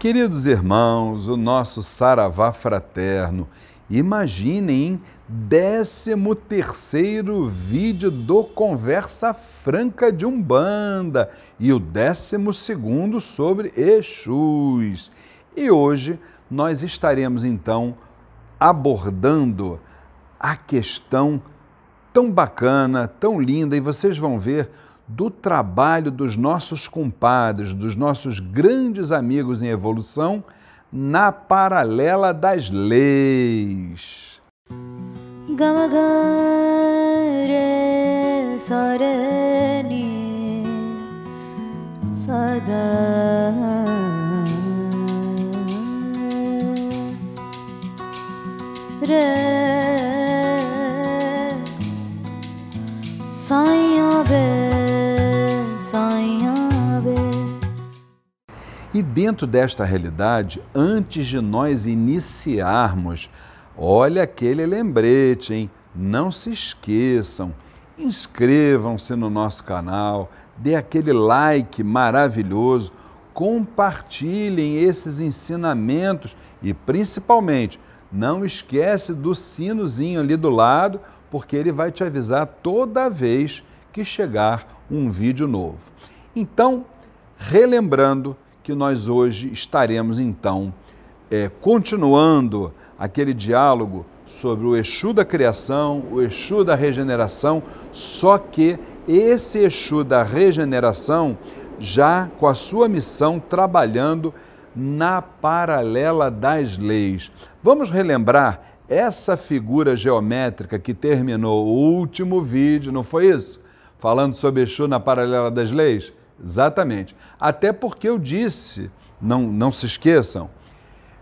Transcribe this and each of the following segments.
Queridos irmãos, o nosso saravá fraterno, imaginem, 13 terceiro vídeo do Conversa Franca de Umbanda e o 12 segundo sobre Exus. E hoje nós estaremos então abordando a questão tão bacana, tão linda, e vocês vão ver do trabalho dos nossos compadres, dos nossos grandes amigos em evolução, na paralela das leis. E dentro desta realidade, antes de nós iniciarmos, olha aquele lembrete, hein? Não se esqueçam, inscrevam-se no nosso canal, dê aquele like maravilhoso, compartilhem esses ensinamentos e principalmente não esquece do sinozinho ali do lado, porque ele vai te avisar toda vez que chegar um vídeo novo. Então, relembrando que nós hoje estaremos então é, continuando aquele diálogo sobre o Exu da criação, o Exu da regeneração, só que esse Exu da regeneração já com a sua missão trabalhando na paralela das leis. Vamos relembrar essa figura geométrica que terminou o último vídeo, não foi isso? Falando sobre Exu na paralela das leis? Exatamente. Até porque eu disse, não, não se esqueçam,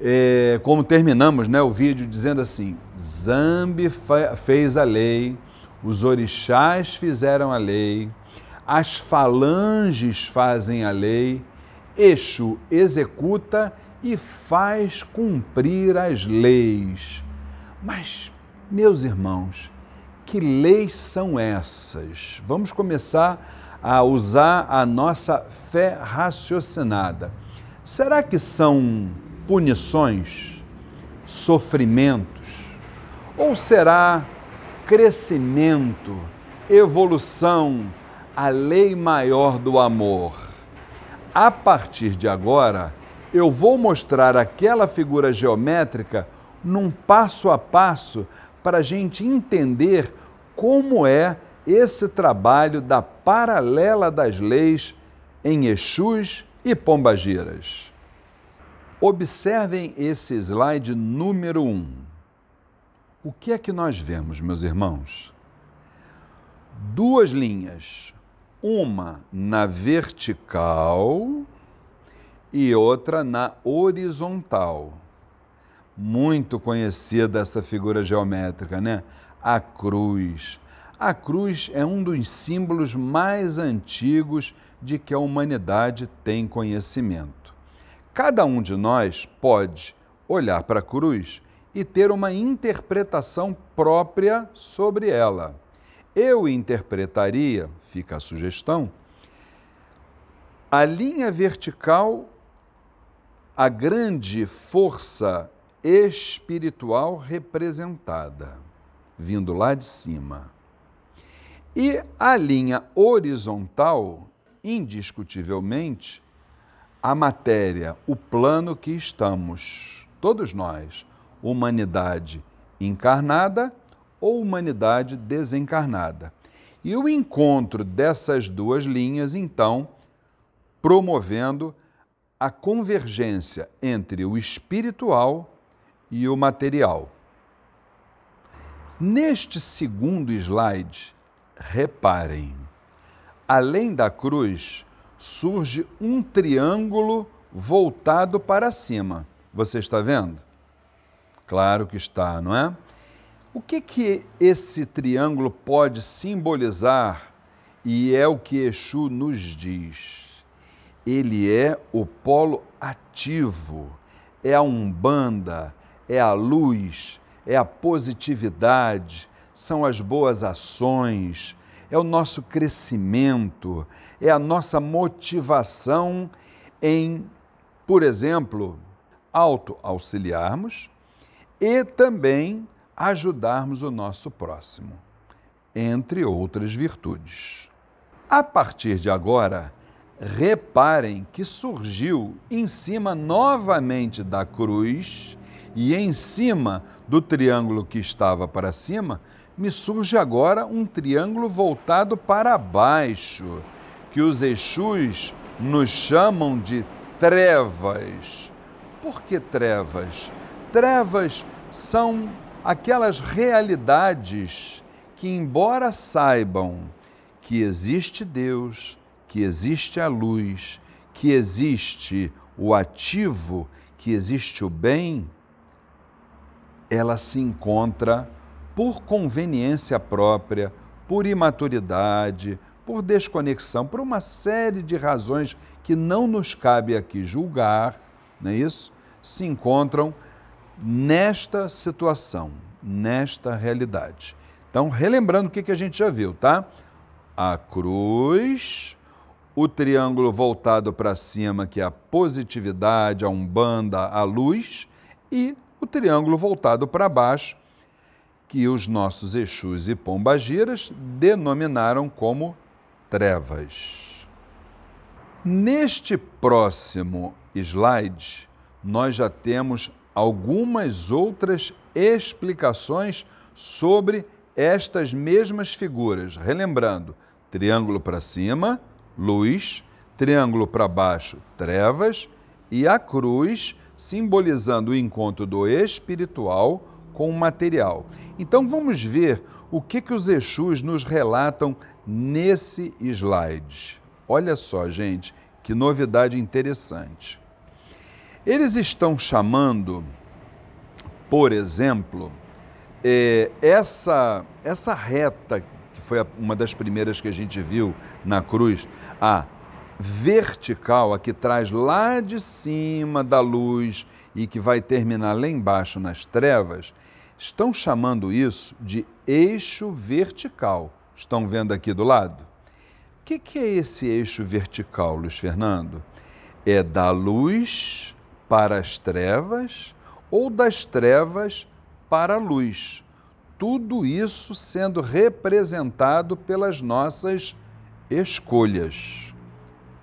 é, como terminamos né, o vídeo dizendo assim: Zambi fez a lei, os orixás fizeram a lei, as falanges fazem a lei, Exu executa e faz cumprir as leis. Mas, meus irmãos, que leis são essas? Vamos começar a usar a nossa fé raciocinada. Será que são punições, sofrimentos? Ou será crescimento, evolução, a lei maior do amor? A partir de agora, eu vou mostrar aquela figura geométrica num passo a passo para a gente entender como é esse trabalho da paralela das leis em Exus e Pombagiras. Observem esse slide número 1. Um. O que é que nós vemos, meus irmãos? Duas linhas, uma na vertical e outra na horizontal. Muito conhecida essa figura geométrica, né? A cruz. A cruz é um dos símbolos mais antigos de que a humanidade tem conhecimento. Cada um de nós pode olhar para a cruz e ter uma interpretação própria sobre ela. Eu interpretaria, fica a sugestão, a linha vertical a grande força espiritual representada, vindo lá de cima. E a linha horizontal, indiscutivelmente, a matéria, o plano que estamos, todos nós, humanidade encarnada ou humanidade desencarnada. E o encontro dessas duas linhas, então, promovendo a convergência entre o espiritual e o material. Neste segundo slide, reparem, além da cruz, surge um triângulo voltado para cima. Você está vendo? Claro que está, não é? O que, que esse triângulo pode simbolizar e é o que Exu nos diz? ele é o polo ativo, é a umbanda, é a luz, é a positividade, são as boas ações, é o nosso crescimento, é a nossa motivação em por exemplo, auto-auxiliarmos e também ajudarmos o nosso próximo, entre outras virtudes. A partir de agora, reparem que surgiu em cima novamente da cruz e em cima do triângulo que estava para cima, me surge agora um triângulo voltado para baixo, que os Exus nos chamam de trevas. Por que trevas? Trevas são aquelas realidades que, embora saibam que existe Deus, que existe a luz, que existe o ativo, que existe o bem, ela se encontra por conveniência própria, por imaturidade, por desconexão, por uma série de razões que não nos cabe aqui julgar, não é isso? Se encontram nesta situação, nesta realidade. Então, relembrando o que a gente já viu, tá? A cruz, o triângulo voltado para cima, que é a positividade, a umbanda, a luz, e o triângulo voltado para baixo, que os nossos Exus e Pombagiras denominaram como trevas. Neste próximo slide, nós já temos algumas outras explicações sobre estas mesmas figuras. Relembrando: triângulo para cima, luz, triângulo para baixo, trevas, e a cruz, simbolizando o encontro do espiritual com o material. Então vamos ver o que, que os Exus nos relatam nesse slide. Olha só, gente, que novidade interessante. Eles estão chamando, por exemplo, é, essa, essa reta, que foi uma das primeiras que a gente viu na cruz, a vertical, a que traz lá de cima da luz e que vai terminar lá embaixo nas trevas, estão chamando isso de eixo vertical. Estão vendo aqui do lado? O que, que é esse eixo vertical, Luiz Fernando? É da luz para as trevas ou das trevas para a luz. Tudo isso sendo representado pelas nossas escolhas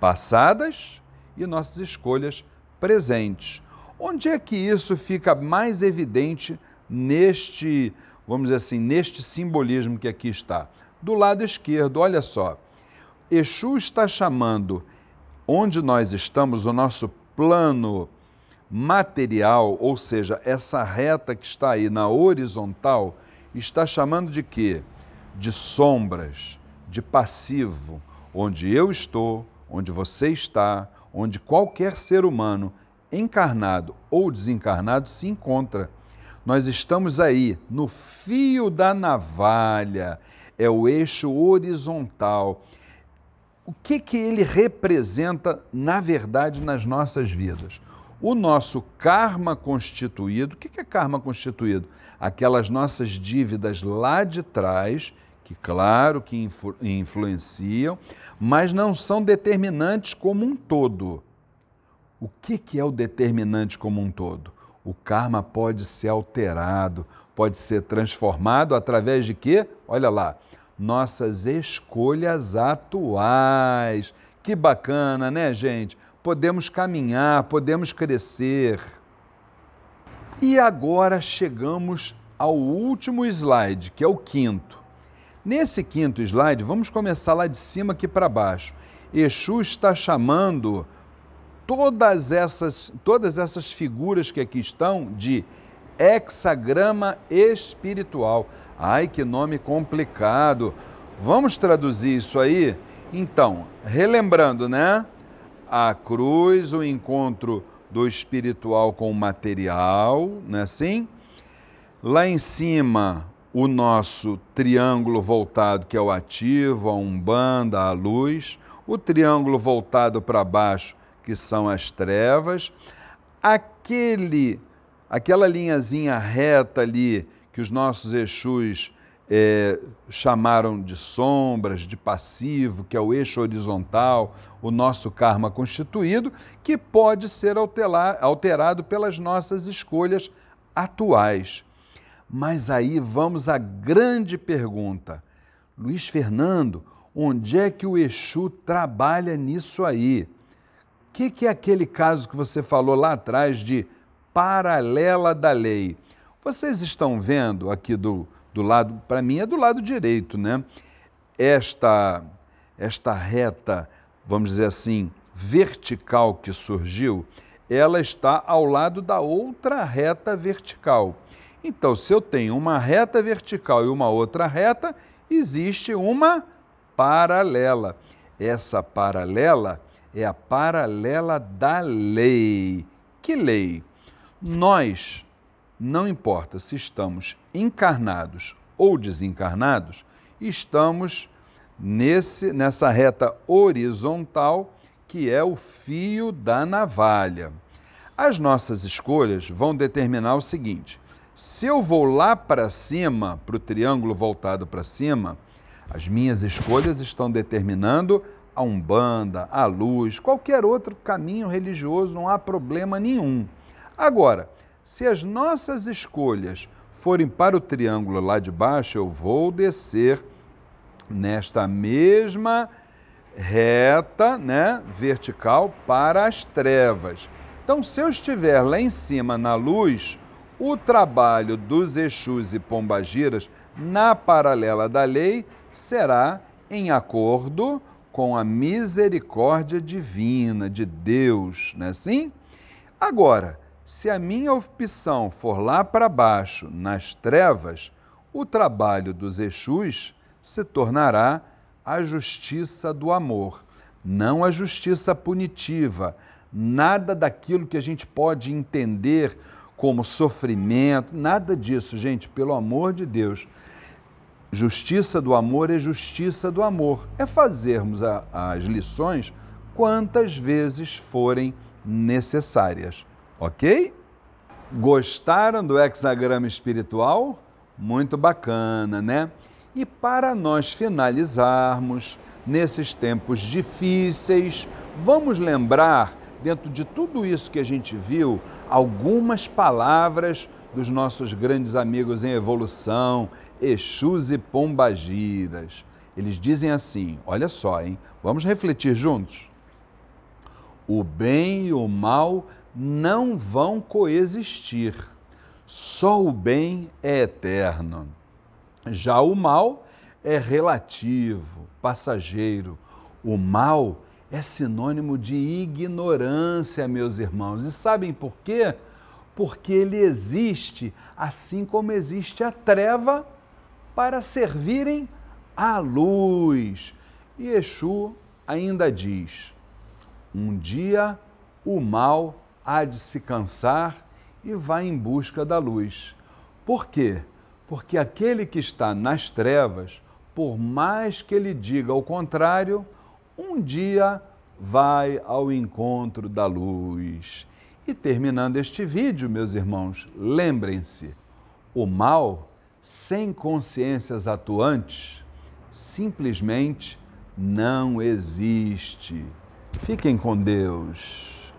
passadas e nossas escolhas presentes. Onde é que isso fica mais evidente neste, vamos dizer assim, neste simbolismo que aqui está? Do lado esquerdo, olha só. Exu está chamando onde nós estamos, o nosso plano material, ou seja, essa reta que está aí na horizontal, está chamando de quê? De sombras, de passivo, onde eu estou, onde você está, onde qualquer ser humano encarnado ou desencarnado se encontra. Nós estamos aí no fio da navalha, é o eixo horizontal. O que, que ele representa, na verdade, nas nossas vidas? O nosso karma constituído, o que, que é karma constituído? Aquelas nossas dívidas lá de trás, que, claro, que influ influenciam, mas não são determinantes como um todo o que, que é o determinante como um todo? O karma pode ser alterado, pode ser transformado através de quê? Olha lá, nossas escolhas atuais. Que bacana, né, gente? Podemos caminhar, podemos crescer. E agora chegamos ao último slide, que é o quinto. Nesse quinto slide, vamos começar lá de cima aqui para baixo. Exu está chamando todas essas, todas essas figuras que aqui estão de hexagrama espiritual. Ai, que nome complicado. Vamos traduzir isso aí? Então, relembrando, né? A cruz, o encontro do espiritual com o material, não é assim? Lá em cima, o nosso triângulo voltado, que é o ativo, a umbanda, a luz. O triângulo voltado para baixo, que são as trevas, aquele, aquela linhazinha reta ali que os nossos Exus é, chamaram de sombras, de passivo, que é o eixo horizontal, o nosso karma constituído, que pode ser alterado pelas nossas escolhas atuais. Mas aí vamos à grande pergunta. Luiz Fernando, onde é que o Exu trabalha nisso aí? O que, que é aquele caso que você falou lá atrás de paralela da lei? Vocês estão vendo aqui do, do lado, para mim é do lado direito, né? Esta, esta reta, vamos dizer assim, vertical que surgiu, ela está ao lado da outra reta vertical. Então, se eu tenho uma reta vertical e uma outra reta, existe uma paralela. Essa paralela é a paralela da lei. Que lei? Nós, não importa se estamos encarnados ou desencarnados, estamos nesse, nessa reta horizontal que é o fio da navalha. As nossas escolhas vão determinar o seguinte: se eu vou lá para cima, para o triângulo voltado para cima, as minhas escolhas estão determinando a Umbanda, a luz, qualquer outro caminho religioso, não há problema nenhum. Agora, se as nossas escolhas forem para o triângulo lá de baixo, eu vou descer nesta mesma reta, né, vertical para as trevas. Então, se eu estiver lá em cima na luz, o trabalho dos Exus e Pombagiras na paralela da lei será em acordo com a misericórdia divina de Deus, não é assim? Agora, se a minha opção for lá para baixo, nas trevas, o trabalho dos Exus se tornará a justiça do amor, não a justiça punitiva. Nada daquilo que a gente pode entender como sofrimento, nada disso, gente, pelo amor de Deus. Justiça do amor é justiça do amor. É fazermos a, as lições quantas vezes forem necessárias. Ok? Gostaram do hexagrama espiritual? Muito bacana, né? E para nós finalizarmos, nesses tempos difíceis, vamos lembrar, dentro de tudo isso que a gente viu, algumas palavras dos nossos grandes amigos em evolução, Exus e Pombagiras. Eles dizem assim: olha só, hein? Vamos refletir juntos. O bem e o mal não vão coexistir. Só o bem é eterno. Já o mal é relativo, passageiro. O mal é sinônimo de ignorância, meus irmãos. E sabem por quê? Porque ele existe assim como existe a treva para servirem à luz. E Exu ainda diz: um dia o mal há de se cansar e vai em busca da luz. Por quê? Porque aquele que está nas trevas, por mais que ele diga o contrário, um dia vai ao encontro da luz. E terminando este vídeo, meus irmãos, lembrem-se: o mal, sem consciências atuantes, simplesmente não existe. Fiquem com Deus.